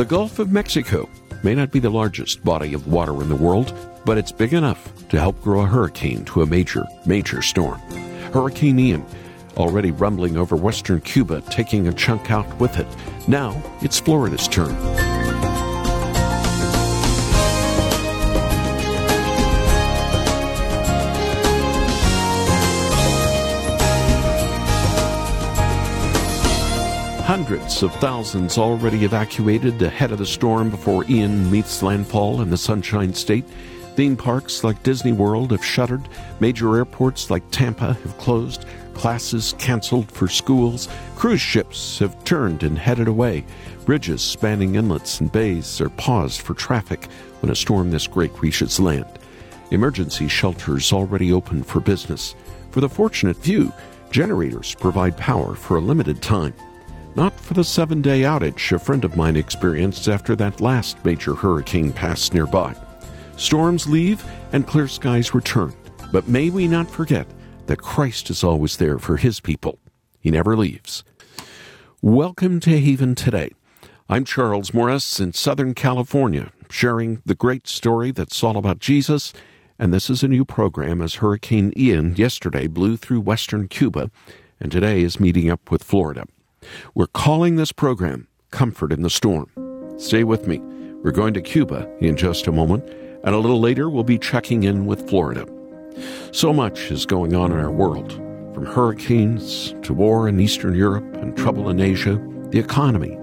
The Gulf of Mexico may not be the largest body of water in the world, but it's big enough to help grow a hurricane to a major, major storm. Hurricane Ian already rumbling over western Cuba, taking a chunk out with it. Now it's Florida's turn. Hundreds of thousands already evacuated ahead of the storm before Ian meets landfall in the Sunshine State. Theme parks like Disney World have shuttered. Major airports like Tampa have closed. Classes canceled for schools. Cruise ships have turned and headed away. Bridges spanning inlets and bays are paused for traffic when a storm this great reaches land. Emergency shelters already open for business. For the fortunate few, generators provide power for a limited time. Not for the seven day outage a friend of mine experienced after that last major hurricane passed nearby. Storms leave and clear skies return. But may we not forget that Christ is always there for his people. He never leaves. Welcome to Haven Today. I'm Charles Morris in Southern California, sharing the great story that's all about Jesus. And this is a new program as Hurricane Ian yesterday blew through western Cuba and today is meeting up with Florida. We're calling this program Comfort in the Storm. Stay with me. We're going to Cuba in just a moment, and a little later we'll be checking in with Florida. So much is going on in our world, from hurricanes to war in Eastern Europe and trouble in Asia, the economy.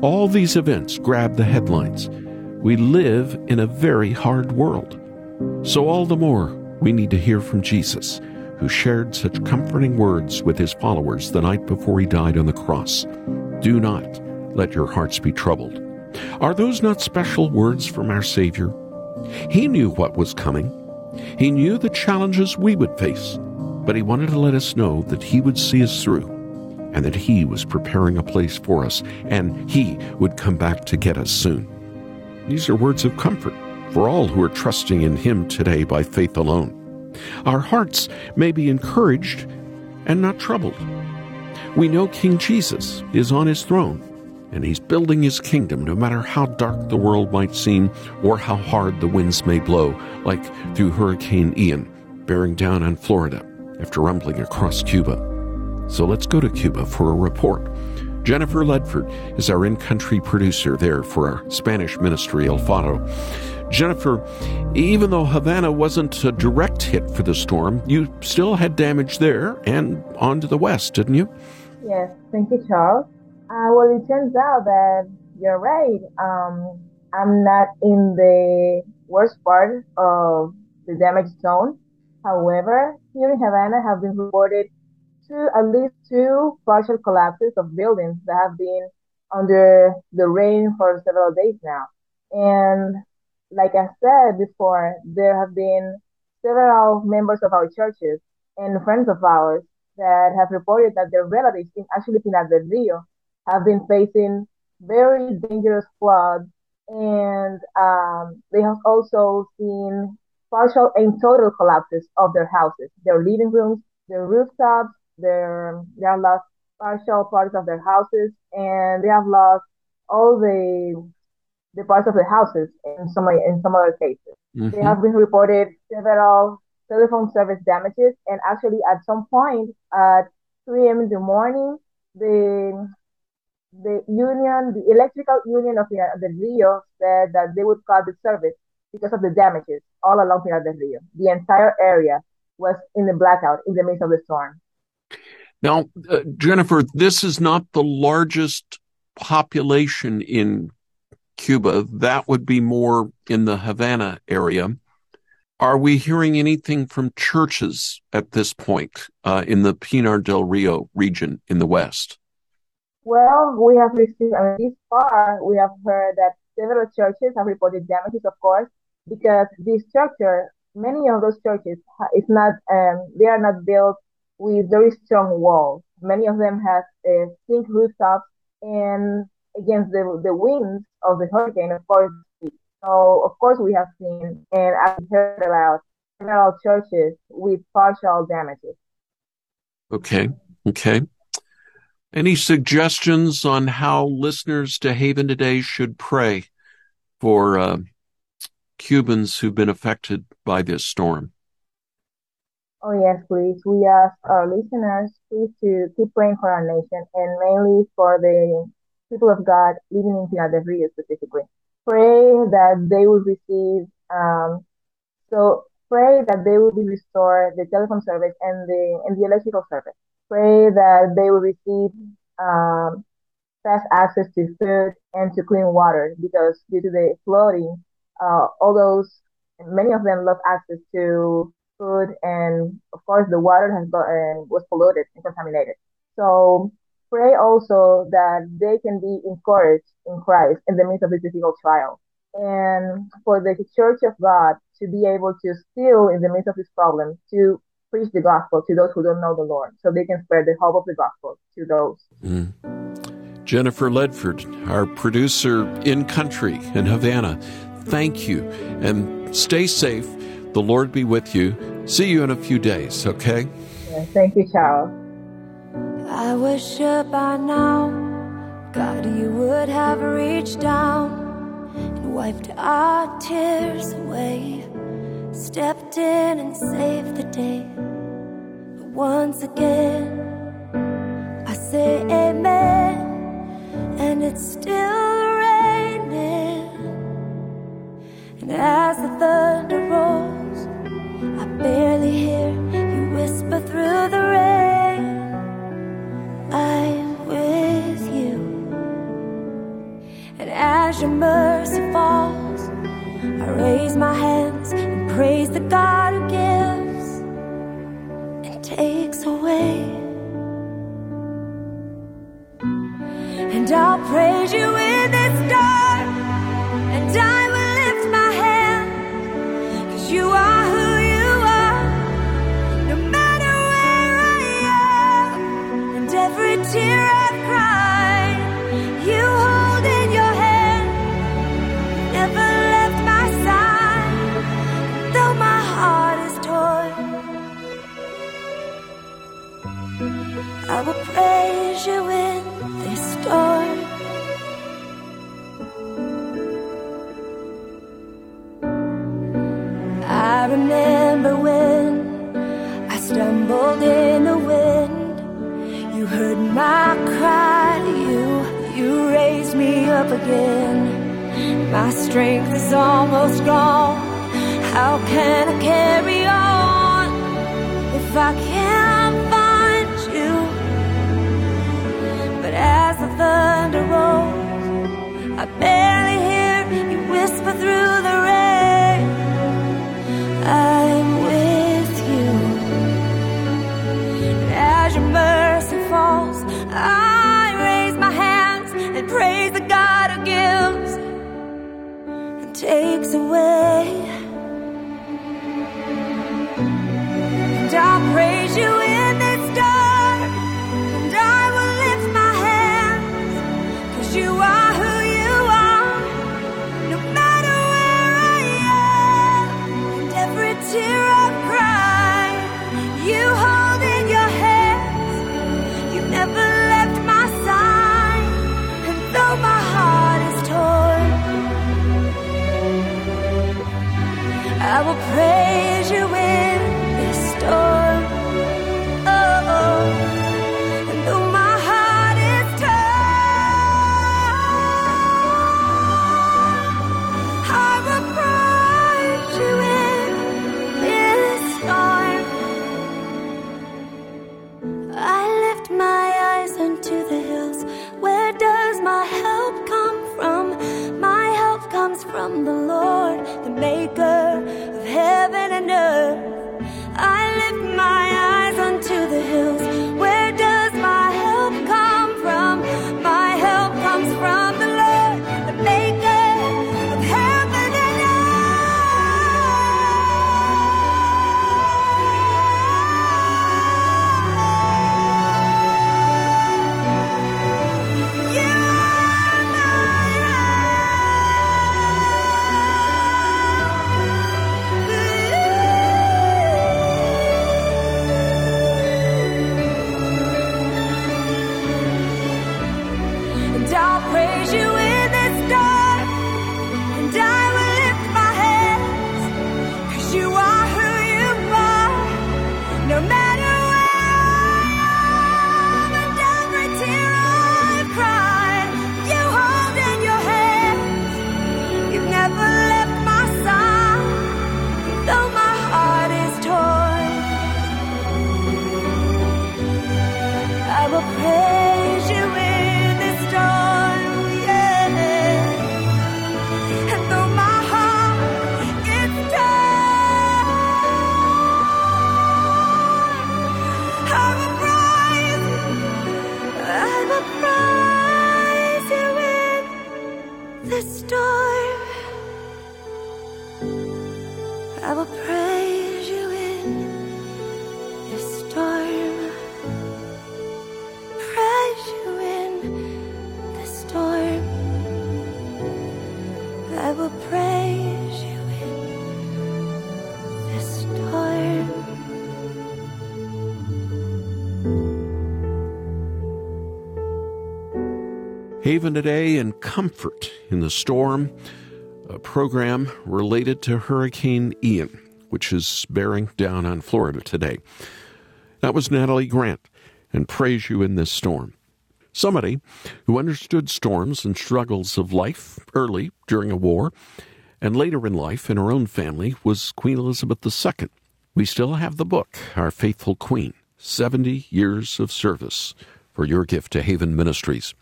All these events grab the headlines. We live in a very hard world. So, all the more, we need to hear from Jesus who shared such comforting words with his followers the night before he died on the cross Do not let your hearts be troubled. Are those not special words from our Savior? He knew what was coming. He knew the challenges we would face, but he wanted to let us know that he would see us through and that he was preparing a place for us and he would come back to get us soon. These are words of comfort for all who are trusting in him today by faith alone. Our hearts may be encouraged and not troubled. We know King Jesus is on his throne, and he's building his kingdom no matter how dark the world might seem or how hard the winds may blow, like through Hurricane Ian, bearing down on Florida after rumbling across Cuba. So let's go to Cuba for a report. Jennifer Ledford is our in country producer there for our Spanish ministry, El Faro. Jennifer, even though Havana wasn't a direct hit for the storm, you still had damage there and on to the west, didn't you? Yes, thank you, Charles. Uh, well, it turns out that you're right. Um, I'm not in the worst part of the damage zone. However, here in Havana have been reported two, at least two partial collapses of buildings that have been under the rain for several days now. And like I said before, there have been several members of our churches and friends of ours that have reported that their relatives in actually Pinar del Rio have been facing very dangerous floods and um, they have also seen partial and total collapses of their houses, their living rooms, their rooftops, their they have lost partial parts of their houses and they have lost all the the parts of the houses in some in some other cases. Mm-hmm. They have been reported several telephone service damages, and actually at some point at 3 a.m. in the morning, the the union, the electrical union of Pinar del Rio said that they would cut the service because of the damages all along Pinar del Rio. The entire area was in the blackout in the midst of the storm. Now, uh, Jennifer, this is not the largest population in Cuba. That would be more in the Havana area. Are we hearing anything from churches at this point uh, in the Pinar del Rio region in the West? Well, we have received, I mean, this far, we have heard that several churches have reported damages, of course, because this structure, many of those churches, it's not, um, they are not built with very strong walls. Many of them have uh, zinc rooftops and against the, the winds of the hurricane, of course. So, of course, we have seen and I've heard about several churches with partial damages. Okay. Okay. Any suggestions on how listeners to Haven today should pray for uh, Cubans who've been affected by this storm? Oh, yes, please. We ask our listeners, please, to keep praying for our nation and mainly for the people of God living in Pinar del Rio specifically. Pray that they will receive, um, so pray that they will be restored the telephone service and the, and the electrical service. Pray that they will receive, um, fast access to food and to clean water because due to the flooding, uh, all those, many of them lost access to food, and of course the water has got, was polluted and contaminated. So pray also that they can be encouraged in Christ in the midst of this difficult trial, and for the Church of God to be able to still, in the midst of this problem, to preach the gospel to those who don't know the Lord, so they can spread the hope of the gospel to those. Mm. Jennifer Ledford, our producer in country in Havana, thank you and stay safe the Lord be with you. See you in a few days, okay? Yeah, thank you, Charles. I wish by now, God, you would have reached down and wiped our tears away, stepped in and saved the day. But once again, I say amen, and it's still raining. And as the thunder rolls, I barely hear you whisper through the rain. I'm with you. And as your mercy falls, I raise my hands and praise the God who gives and takes away. And I'll praise you I praise you in this storm. I remember when I stumbled in the wind you heard my cry, you, you raised me up again. My strength is almost gone. How can I carry on if I can't as the thunder rolls, I barely the Lord, the maker Haven today and comfort in the storm, a program related to Hurricane Ian, which is bearing down on Florida today. That was Natalie Grant, and praise you in this storm. Somebody who understood storms and struggles of life early during a war and later in life in her own family was Queen Elizabeth II. We still have the book, Our Faithful Queen 70 Years of Service, for your gift to Haven Ministries.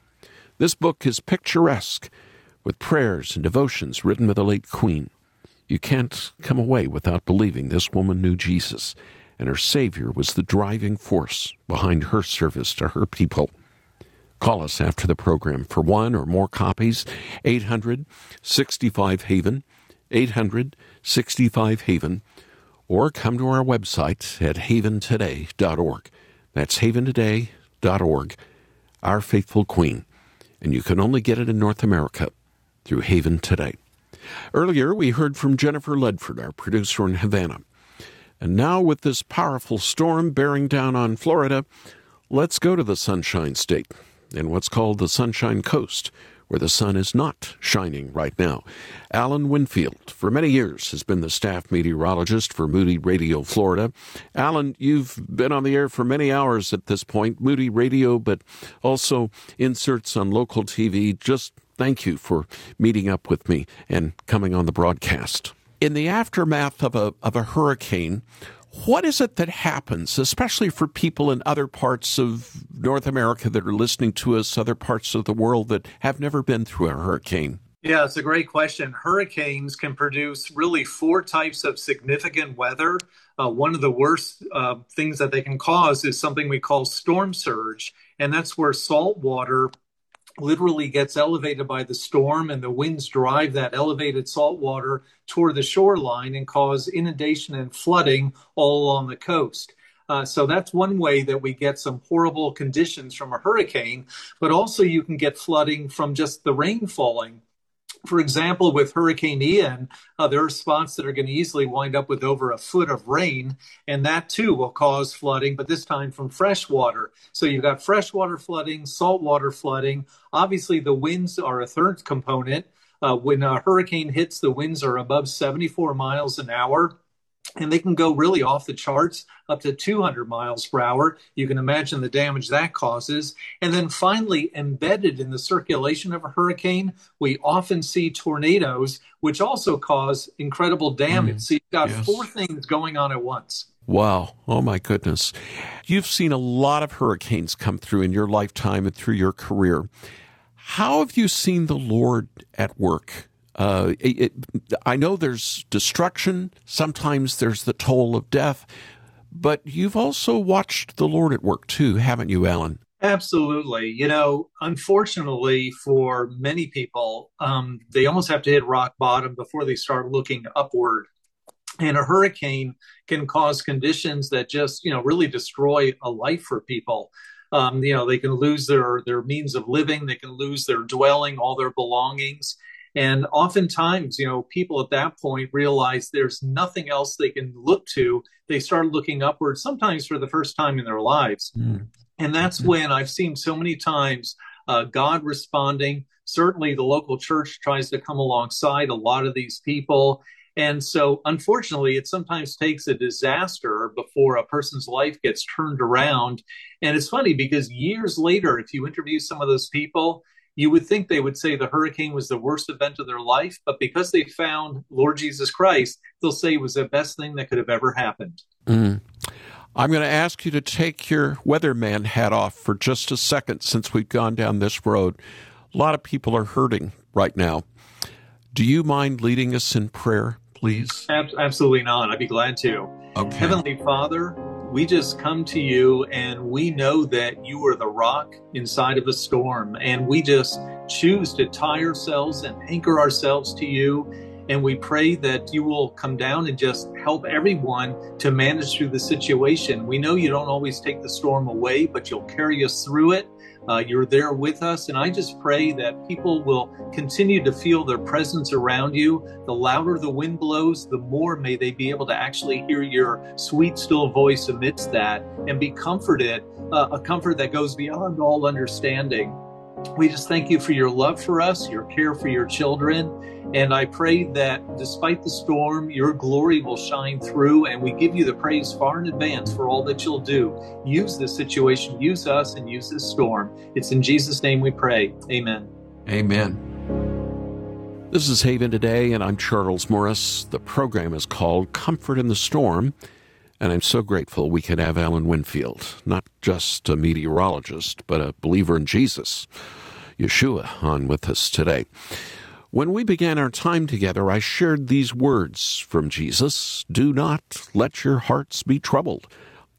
This book is picturesque with prayers and devotions written by the late Queen. You can't come away without believing this woman knew Jesus, and her Savior was the driving force behind her service to her people. Call us after the program for one or more copies, 800 65 Haven, 800 65 Haven, or come to our website at haventoday.org. That's haventoday.org. Our Faithful Queen and you can only get it in North America through Haven Today. Earlier, we heard from Jennifer Ledford, our producer in Havana. And now, with this powerful storm bearing down on Florida, let's go to the Sunshine State and what's called the Sunshine Coast, where the sun is not shining right now. Alan Winfield, for many years, has been the staff meteorologist for Moody Radio Florida. Alan, you've been on the air for many hours at this point, Moody Radio, but also inserts on local TV. Just thank you for meeting up with me and coming on the broadcast. In the aftermath of a, of a hurricane, what is it that happens, especially for people in other parts of North America that are listening to us, other parts of the world that have never been through a hurricane? Yeah, it's a great question. Hurricanes can produce really four types of significant weather. Uh, one of the worst uh, things that they can cause is something we call storm surge, and that's where salt water literally gets elevated by the storm and the winds drive that elevated salt water toward the shoreline and cause inundation and flooding all along the coast. Uh, so that's one way that we get some horrible conditions from a hurricane, but also you can get flooding from just the rain falling for example, with Hurricane Ian, uh, there are spots that are going to easily wind up with over a foot of rain, and that too will cause flooding, but this time from fresh water. So you've got freshwater flooding, saltwater flooding. Obviously, the winds are a third component. Uh, when a hurricane hits, the winds are above 74 miles an hour and they can go really off the charts up to 200 miles per hour. You can imagine the damage that causes. And then finally, embedded in the circulation of a hurricane, we often see tornadoes, which also cause incredible damage. Mm, so you've got yes. four things going on at once. Wow. Oh my goodness. You've seen a lot of hurricanes come through in your lifetime and through your career. How have you seen the Lord at work uh, it, it, I know there's destruction. Sometimes there's the toll of death, but you've also watched the Lord at work too, haven't you, Alan? Absolutely. You know, unfortunately for many people, um, they almost have to hit rock bottom before they start looking upward. And a hurricane can cause conditions that just, you know, really destroy a life for people. Um, you know, they can lose their their means of living, they can lose their dwelling, all their belongings. And oftentimes, you know, people at that point realize there's nothing else they can look to. They start looking upward, sometimes for the first time in their lives. Mm. And that's mm-hmm. when I've seen so many times uh, God responding. Certainly, the local church tries to come alongside a lot of these people. And so, unfortunately, it sometimes takes a disaster before a person's life gets turned around. And it's funny because years later, if you interview some of those people, you would think they would say the hurricane was the worst event of their life, but because they found Lord Jesus Christ, they'll say it was the best thing that could have ever happened. Mm. I'm going to ask you to take your weatherman hat off for just a second since we've gone down this road. A lot of people are hurting right now. Do you mind leading us in prayer, please? Absolutely not. I'd be glad to. Okay. Heavenly Father, we just come to you and we know that you are the rock inside of a storm. And we just choose to tie ourselves and anchor ourselves to you. And we pray that you will come down and just help everyone to manage through the situation. We know you don't always take the storm away, but you'll carry us through it. Uh, you're there with us. And I just pray that people will continue to feel their presence around you. The louder the wind blows, the more may they be able to actually hear your sweet, still voice amidst that and be comforted, uh, a comfort that goes beyond all understanding. We just thank you for your love for us, your care for your children. And I pray that despite the storm, your glory will shine through, and we give you the praise far in advance for all that you'll do. Use this situation, use us, and use this storm. It's in Jesus' name we pray. Amen. Amen. This is Haven Today, and I'm Charles Morris. The program is called Comfort in the Storm, and I'm so grateful we could have Alan Winfield, not just a meteorologist, but a believer in Jesus, Yeshua, on with us today. When we began our time together, I shared these words from Jesus Do not let your hearts be troubled.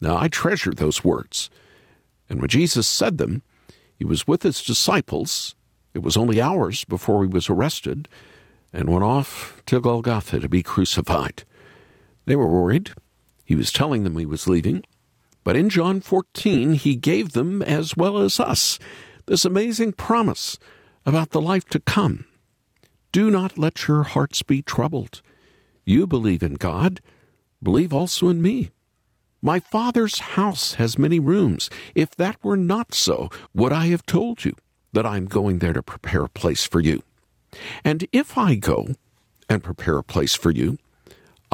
Now, I treasure those words. And when Jesus said them, he was with his disciples. It was only hours before he was arrested and went off to Golgotha to be crucified. They were worried. He was telling them he was leaving. But in John 14, he gave them, as well as us, this amazing promise about the life to come do not let your hearts be troubled. You believe in God, believe also in me. My Father's house has many rooms. If that were not so, would I have told you that I am going there to prepare a place for you? And if I go and prepare a place for you,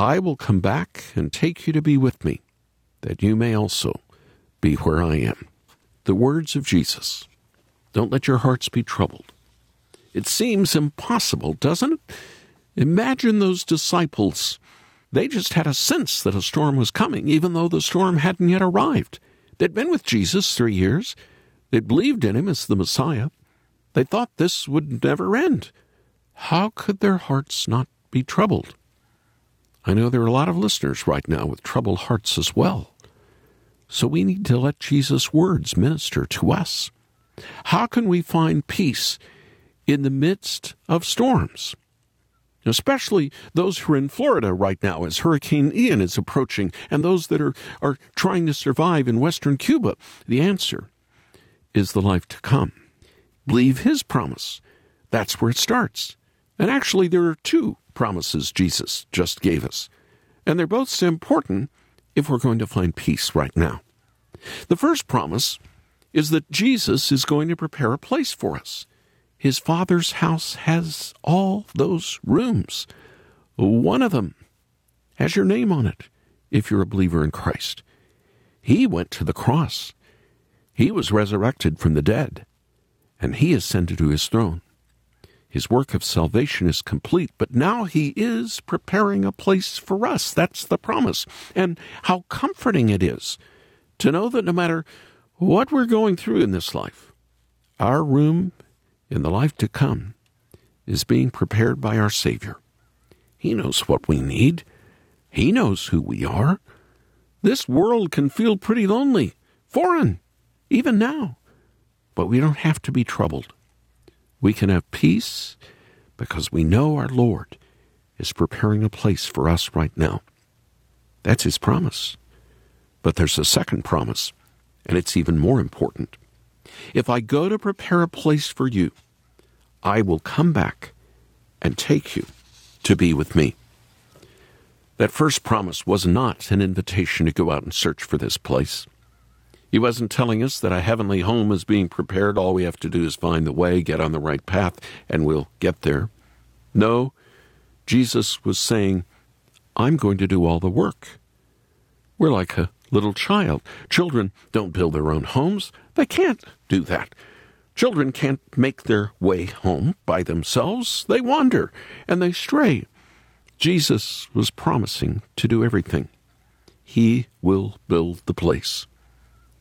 I will come back and take you to be with me, that you may also be where I am. The words of Jesus. Don't let your hearts be troubled. It seems impossible, doesn't it? Imagine those disciples. They just had a sense that a storm was coming, even though the storm hadn't yet arrived. They'd been with Jesus three years. They'd believed in him as the Messiah. They thought this would never end. How could their hearts not be troubled? I know there are a lot of listeners right now with troubled hearts as well. So we need to let Jesus' words minister to us. How can we find peace in the midst of storms. Especially those who are in Florida right now as Hurricane Ian is approaching, and those that are, are trying to survive in Western Cuba. The answer is the life to come. Believe his promise. That's where it starts. And actually, there are two promises Jesus just gave us, and they're both important if we're going to find peace right now. The first promise is that Jesus is going to prepare a place for us. His father's house has all those rooms. One of them has your name on it if you're a believer in Christ. He went to the cross. He was resurrected from the dead, and he ascended to his throne. His work of salvation is complete, but now he is preparing a place for us. That's the promise. And how comforting it is to know that no matter what we're going through in this life, our room in the life to come is being prepared by our Savior. He knows what we need. He knows who we are. This world can feel pretty lonely, foreign, even now. But we don't have to be troubled. We can have peace because we know our Lord is preparing a place for us right now. That's His promise. But there's a second promise, and it's even more important. If I go to prepare a place for you, I will come back and take you to be with me. That first promise was not an invitation to go out and search for this place. He wasn't telling us that a heavenly home is being prepared. All we have to do is find the way, get on the right path, and we'll get there. No, Jesus was saying, I'm going to do all the work. We're like a little child. Children don't build their own homes, they can't do that. Children can't make their way home by themselves. They wander and they stray. Jesus was promising to do everything. He will build the place.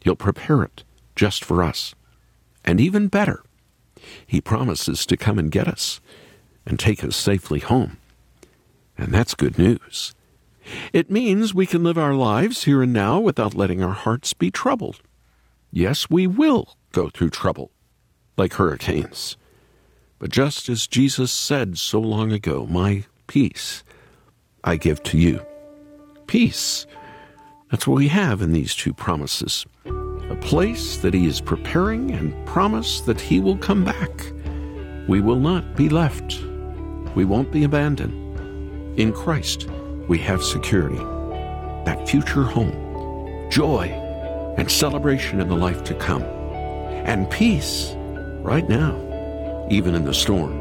He'll prepare it just for us. And even better, He promises to come and get us and take us safely home. And that's good news. It means we can live our lives here and now without letting our hearts be troubled. Yes, we will go through trouble like hurricanes. But just as Jesus said so long ago, My peace I give to you. Peace. That's what we have in these two promises. A place that He is preparing and promise that He will come back. We will not be left. We won't be abandoned. In Christ, we have security, that future home, joy, and celebration in the life to come, and peace right now, even in the storm.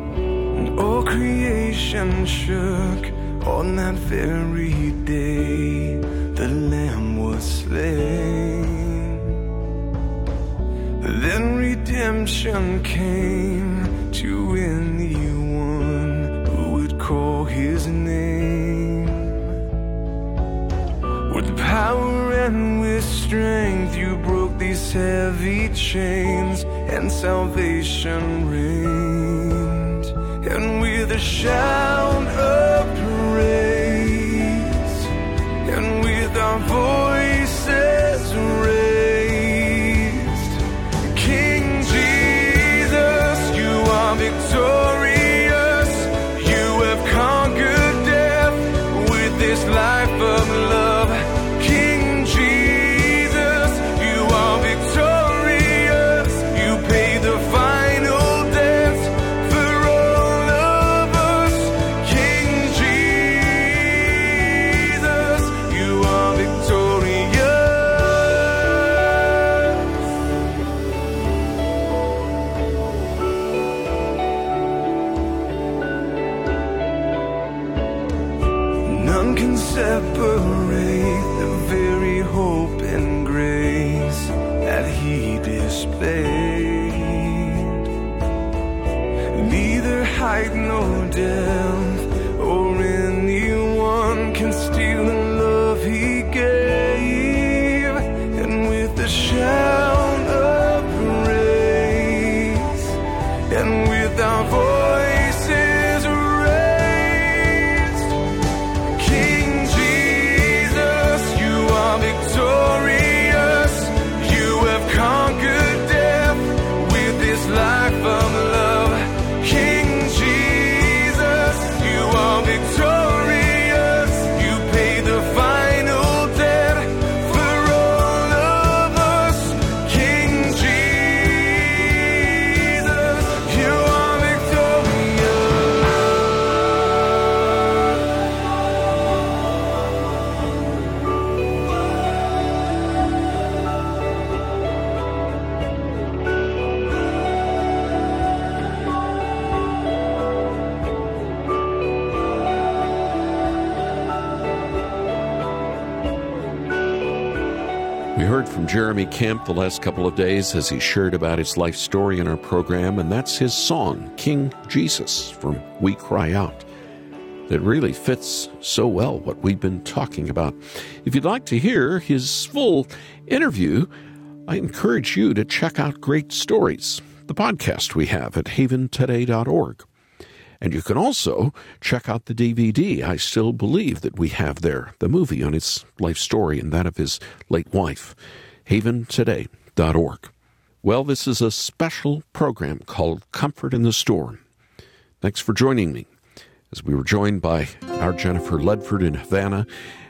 And all creation shook on that very day the Lamb was slain. Then redemption came to anyone who would call his name. With power and with strength, you broke these heavy chains, and salvation reigned. And with a shout of and with our voices heard from Jeremy Camp the last couple of days as he shared about his life story in our program, and that's his song, King Jesus, from We Cry Out. That really fits so well what we've been talking about. If you'd like to hear his full interview, I encourage you to check out Great Stories, the podcast we have at haventoday.org. And you can also check out the DVD I still believe that we have there, the movie on his life story and that of his late wife, haventoday.org. Well, this is a special program called Comfort in the Storm. Thanks for joining me as we were joined by our Jennifer Ledford in Havana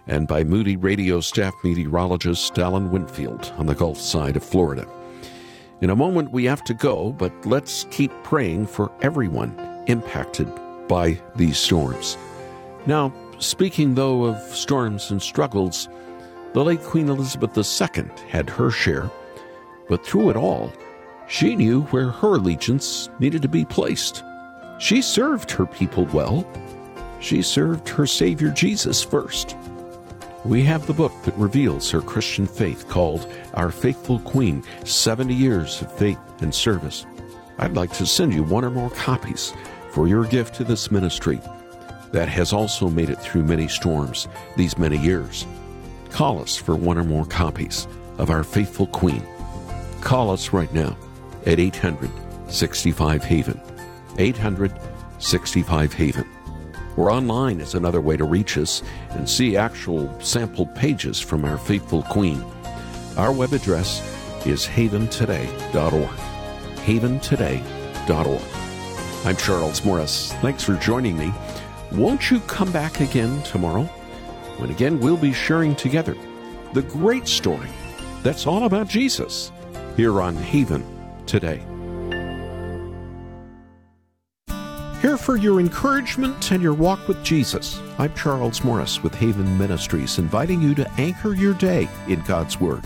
and by Moody Radio staff meteorologist Alan Winfield on the Gulf side of Florida. In a moment, we have to go, but let's keep praying for everyone impacted by these storms. Now, speaking though of storms and struggles, the late Queen Elizabeth II had her share, but through it all, she knew where her allegiance needed to be placed. She served her people well. She served her Savior Jesus first. We have the book that reveals her Christian faith called Our Faithful Queen 70 Years of Faith and Service. I'd like to send you one or more copies for your gift to this ministry that has also made it through many storms these many years. Call us for one or more copies of Our Faithful Queen. Call us right now at 800 65 Haven. 800 65 Haven. Or online is another way to reach us and see actual sample pages from our faithful Queen. Our web address is haventoday.org. Haventoday.org. I'm Charles Morris. Thanks for joining me won't you come back again tomorrow? When again we'll be sharing together the great story that's all about Jesus here on Haven today. Here for your encouragement and your walk with Jesus. I'm Charles Morris with Haven Ministries, inviting you to anchor your day in God's Word.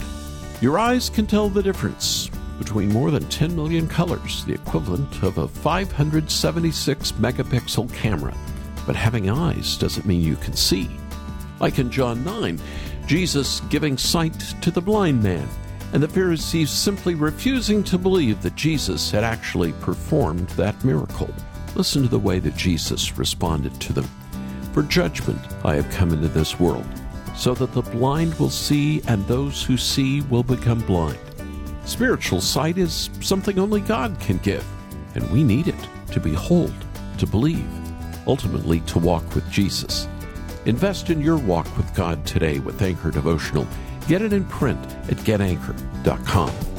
Your eyes can tell the difference between more than 10 million colors, the equivalent of a 576 megapixel camera. But having eyes doesn't mean you can see. Like in John 9, Jesus giving sight to the blind man, and the Pharisees simply refusing to believe that Jesus had actually performed that miracle. Listen to the way that Jesus responded to them. For judgment I have come into this world, so that the blind will see, and those who see will become blind. Spiritual sight is something only God can give, and we need it to behold, to believe, ultimately to walk with Jesus. Invest in your walk with God today with Anchor Devotional. Get it in print at getanchor.com.